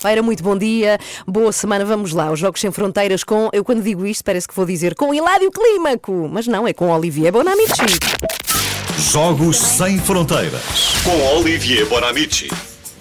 terça-feira, muito bom dia, boa semana, vamos lá. Os Jogos Sem Fronteiras com, eu quando digo isto parece que vou dizer com Hilário Clímaco, mas não, é com Olivier Bonamici. Jogos Sem Fronteiras com Olivier Bonamici.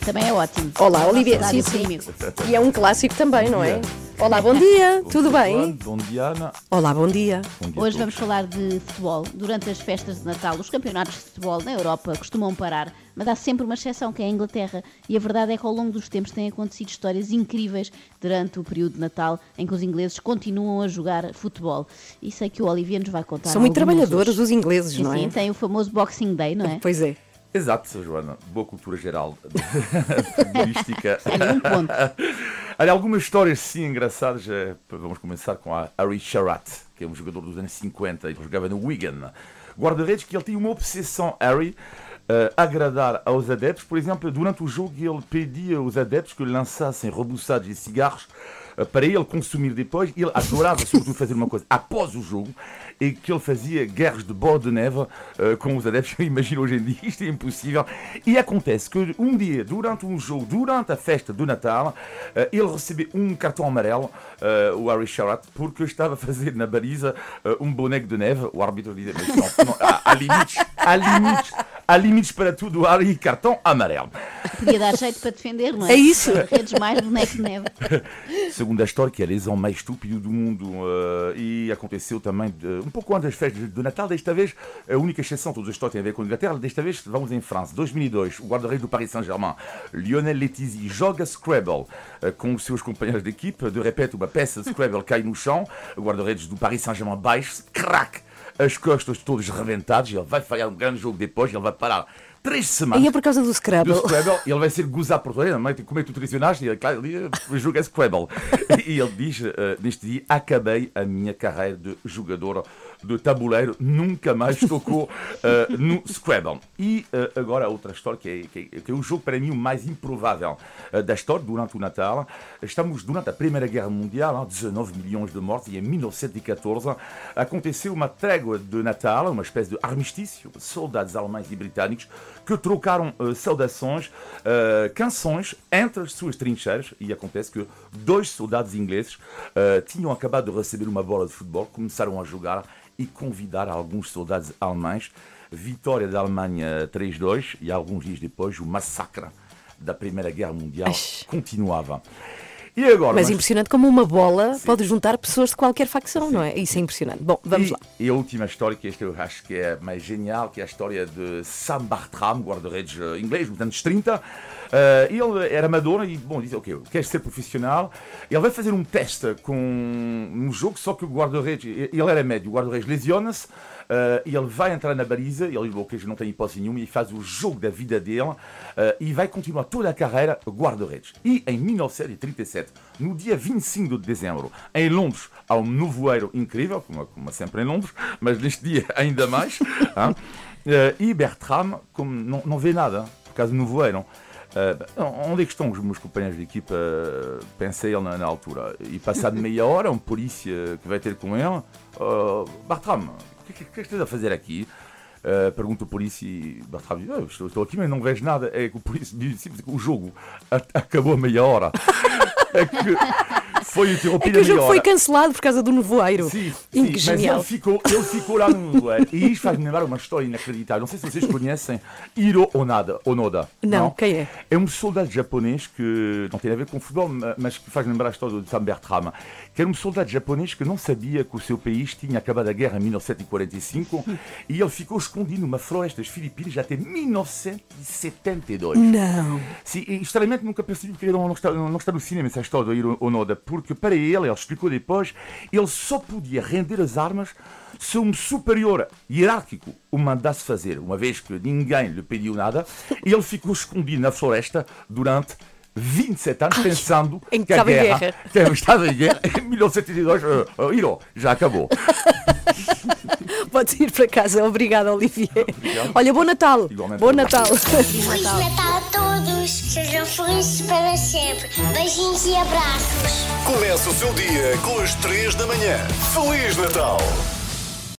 Também é ótimo. Olá, Olivier. Sim, Sim. E é um clássico também, não é? Olá, bom dia, tudo bem? Bom dia, Ana. Olá, bom dia. Bom dia Hoje vamos falar de futebol. Durante as festas de Natal, os campeonatos de futebol na Europa costumam parar, mas há sempre uma exceção, que é a Inglaterra. E a verdade é que ao longo dos tempos têm acontecido histórias incríveis durante o período de Natal, em que os ingleses continuam a jogar futebol. E sei que o Olivier nos vai contar. São muito trabalhadores os ingleses, Sim, não é? sim, tem o famoso Boxing Day, não é? Pois é. Exato, Joana. Boa cultura geral futebolística. É um ponto. Olha, algumas histórias sim engraçadas. eh, Vamos começar com a Harry Sherratt, que é um jogador dos anos 50, ele jogava no Wigan. Guarda-redes que ele tinha uma obsessão, Harry, eh, agradar aos adeptos. Por exemplo, durante o jogo ele pedia aos adeptos que lançassem rebuçados e cigarros para ele consumir depois. Ele adorava sobretudo fazer uma coisa após o jogo e que ele fazia guerras de bola de neve eh, com os adeptos. Eu imagino hoje em dia isto é impossível. E acontece que um dia, durante um jogo, durante a festa do Natal, eh, ele recebeu um cartão amarelo, eh, o Harry Sherratt, porque estava a fazer na baliza eh, um boneco de neve. O árbitro dizia, mas não, não, há, há limites, há limites, há limites para tudo, Harry, cartão amarelo. Podia dar jeito para defender, não é? É isso. Redes mais boneco de neve. Segundo a história, que é a lesão mais estúpida do mundo eh, e aconteceu também de- um pouco antes das festas do Natal. Desta vez, a única exceção, toda a história tem a ver com a Inglaterra. Desta vez, vamos em França. 2002, o guarda-redes do Paris Saint-Germain, Lionel Letizy, joga Scrabble eh, com os seus companheiros de equipe. De repente, uma peça de Scrabble cai no chão. O guarda-redes do Paris Saint-Germain baixa-se, crack! As costas todas rebentadas. Ele vai falhar um grande jogo depois. Ele vai parar três semanas E é por causa do Scrabble. do Scrabble, ele vai ser gozado por toda gente. Como é que tu tradicionaste? E ele, claro, ele joga Scrabble. E ele diz, eh, neste dia, acabei a minha carreira de jogador de tabuleiro, nunca mais tocou eh, no Scrabble. E eh, agora outra história, que é, que, é, que é o jogo para mim o mais improvável eh, da história, durante o Natal. Estamos durante a Primeira Guerra Mundial, hein, 19 milhões de mortes, e em 1914 aconteceu uma trégua de Natal, uma espécie de armistício, soldados alemães e britânicos que trocaram saudações, canções entre as suas trincheiras, e acontece que dois soldados ingleses tinham acabado de receber uma bola de futebol, começaram a jogar e convidar alguns soldados alemães. Vitória da Alemanha 3-2 e alguns dias depois o massacre da Primeira Guerra Mundial Ai. continuava. E agora? Mas nós- impressionante como uma bola pode juntar pessoas de qualquer facção, não é? Isso é impressionante. Bom, vamos e, lá. E a última história, que esta eu acho que é mais genial, que é a história de Sam Bartram, guarda-redes eh, inglês, nos anos 30. Eh, ele era amador e, bom, diz, ok, quer ser profissional. Ele vai fazer um teste com um jogo, só que o guarda-redes, ele era médio, o guarda-redes lesiona-se, eh, e ele vai entrar na baliza, ele diz, ok, não tem hipótese nenhuma, e faz o jogo da vida dele, eh, e vai continuar toda a carreira guarda-redes. E em 1937, no dia 25 de dezembro, em Londres, há um nevoeiro incrível, como, como sempre em Londres, mas neste dia ainda mais. hein? Eh, e Bertram, como não, não vê nada, por causa do nevoeiro. Eh, onde é que estão os meus companheiros de equipa? Pensei ele na, na altura. E passado meia hora, um polícia que vai ter com ele, "Oh, Bertram, o que, que, que estás a fazer aqui? Uh, pergunta o polícia e Bertrand diz, "Ah, estou, estou aqui mas não vejo nada. É que o polícia diz "Sim, o jogo acabou a meia hora. é que foi É que o jogo foi cancelado por causa do nevoeiro. Sim, Sim, mas genial. ele ficou, ele ficou lá no nevoeiro. E isto faz-me lembrar uma história inacreditável. Não sei se vocês conhecem Hiro Onada. Onoda. Não, quem é? É um soldado japonês que não tem a ver com futebol, ma- mas que faz lembrar a história de Sam Bertram. Que era um soldado japonês que não sabia que o seu país tinha acabado a guerra em 1945 e ele ficou escondido numa floresta das Filipinas até 1972. Não. Sim, e estranhamente nunca percebi que ele não está, não está no cinema essa história do Hiro Onoda, porque para ele, ele explicou depois, ele só podia render as armas se um superior hierárquico o mandasse fazer, uma vez que ninguém lhe pediu nada, ele ficou escondido na floresta durante 27 anos, pensando em que que a estava em guerra, guerra. que estava em guerra, em 1972, uh, uh, Hiro, já acabou. Podes ir para casa. Obrigada, Olivier. Olha, bom Natal. Igualmente. Bom Natal. Feliz Natal a todos! Sejam felizes para sempre! Beijinhos e abraços! Começa o seu dia com as 3 da manhã. Feliz Natal!